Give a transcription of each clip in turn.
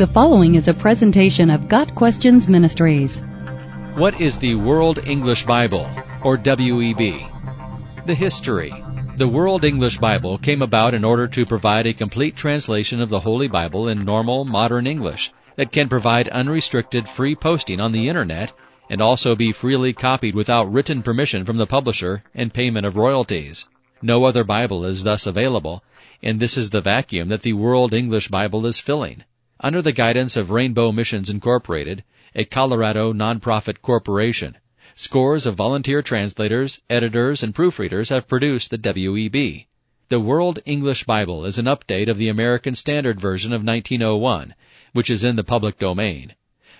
The following is a presentation of Got Questions Ministries. What is the World English Bible, or WEB? The history. The World English Bible came about in order to provide a complete translation of the Holy Bible in normal modern English that can provide unrestricted free posting on the Internet and also be freely copied without written permission from the publisher and payment of royalties. No other Bible is thus available, and this is the vacuum that the World English Bible is filling. Under the guidance of Rainbow Missions Incorporated, a Colorado nonprofit corporation, scores of volunteer translators, editors, and proofreaders have produced the WEB. The World English Bible is an update of the American Standard Version of 1901, which is in the public domain.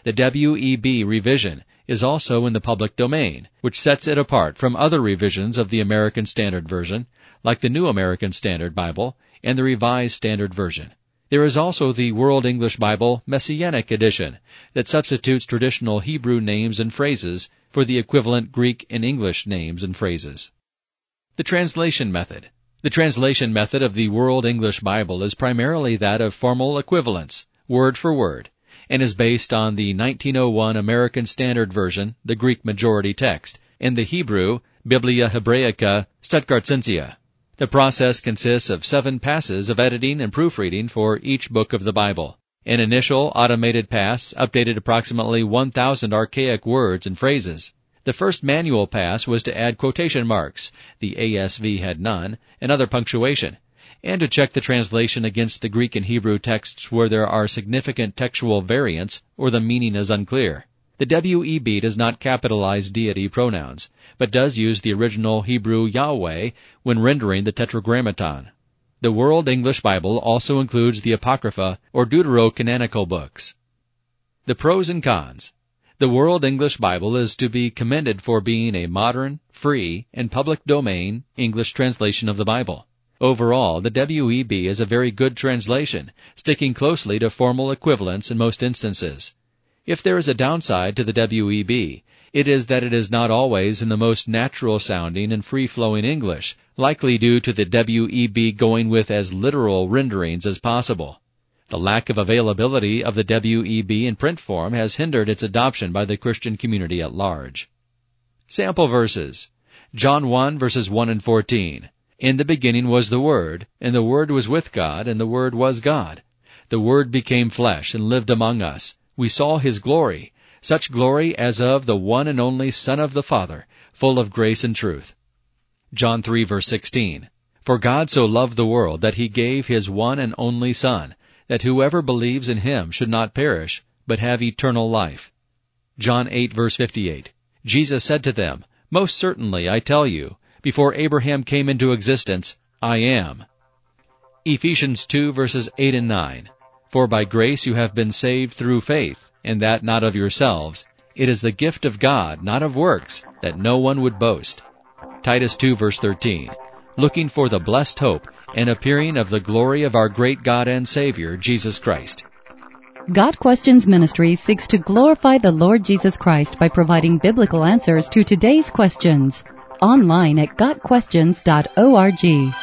The WEB revision is also in the public domain, which sets it apart from other revisions of the American Standard Version, like the New American Standard Bible and the Revised Standard Version. There is also the World English Bible Messianic Edition that substitutes traditional Hebrew names and phrases for the equivalent Greek and English names and phrases. The translation method. The translation method of the World English Bible is primarily that of formal equivalence, word for word, and is based on the 1901 American Standard Version, the Greek majority text, and the Hebrew Biblia Hebraica Stuttgartensia. The process consists of seven passes of editing and proofreading for each book of the Bible. An initial automated pass updated approximately 1,000 archaic words and phrases. The first manual pass was to add quotation marks, the ASV had none, and other punctuation, and to check the translation against the Greek and Hebrew texts where there are significant textual variants or the meaning is unclear. The WEB does not capitalize deity pronouns, but does use the original Hebrew Yahweh when rendering the Tetragrammaton. The World English Bible also includes the Apocrypha or Deuterocanonical books. The pros and cons. The World English Bible is to be commended for being a modern, free, and public domain English translation of the Bible. Overall, the WEB is a very good translation, sticking closely to formal equivalents in most instances. If there is a downside to the WEB, it is that it is not always in the most natural sounding and free flowing English, likely due to the WEB going with as literal renderings as possible. The lack of availability of the WEB in print form has hindered its adoption by the Christian community at large. Sample verses. John 1 verses 1 and 14. In the beginning was the Word, and the Word was with God, and the Word was God. The Word became flesh and lived among us we saw his glory, such glory as of the one and only Son of the Father, full of grace and truth. John 3 verse 16. For God so loved the world that he gave his one and only Son, that whoever believes in him should not perish, but have eternal life. John 8 verse 58. Jesus said to them, Most certainly I tell you, before Abraham came into existence, I am. Ephesians 2 verses 8 and 9. For by grace you have been saved through faith, and that not of yourselves. It is the gift of God, not of works, that no one would boast. Titus 2 verse 13. Looking for the blessed hope and appearing of the glory of our great God and Savior, Jesus Christ. Got Questions Ministry seeks to glorify the Lord Jesus Christ by providing biblical answers to today's questions. Online at GotQuestions.org.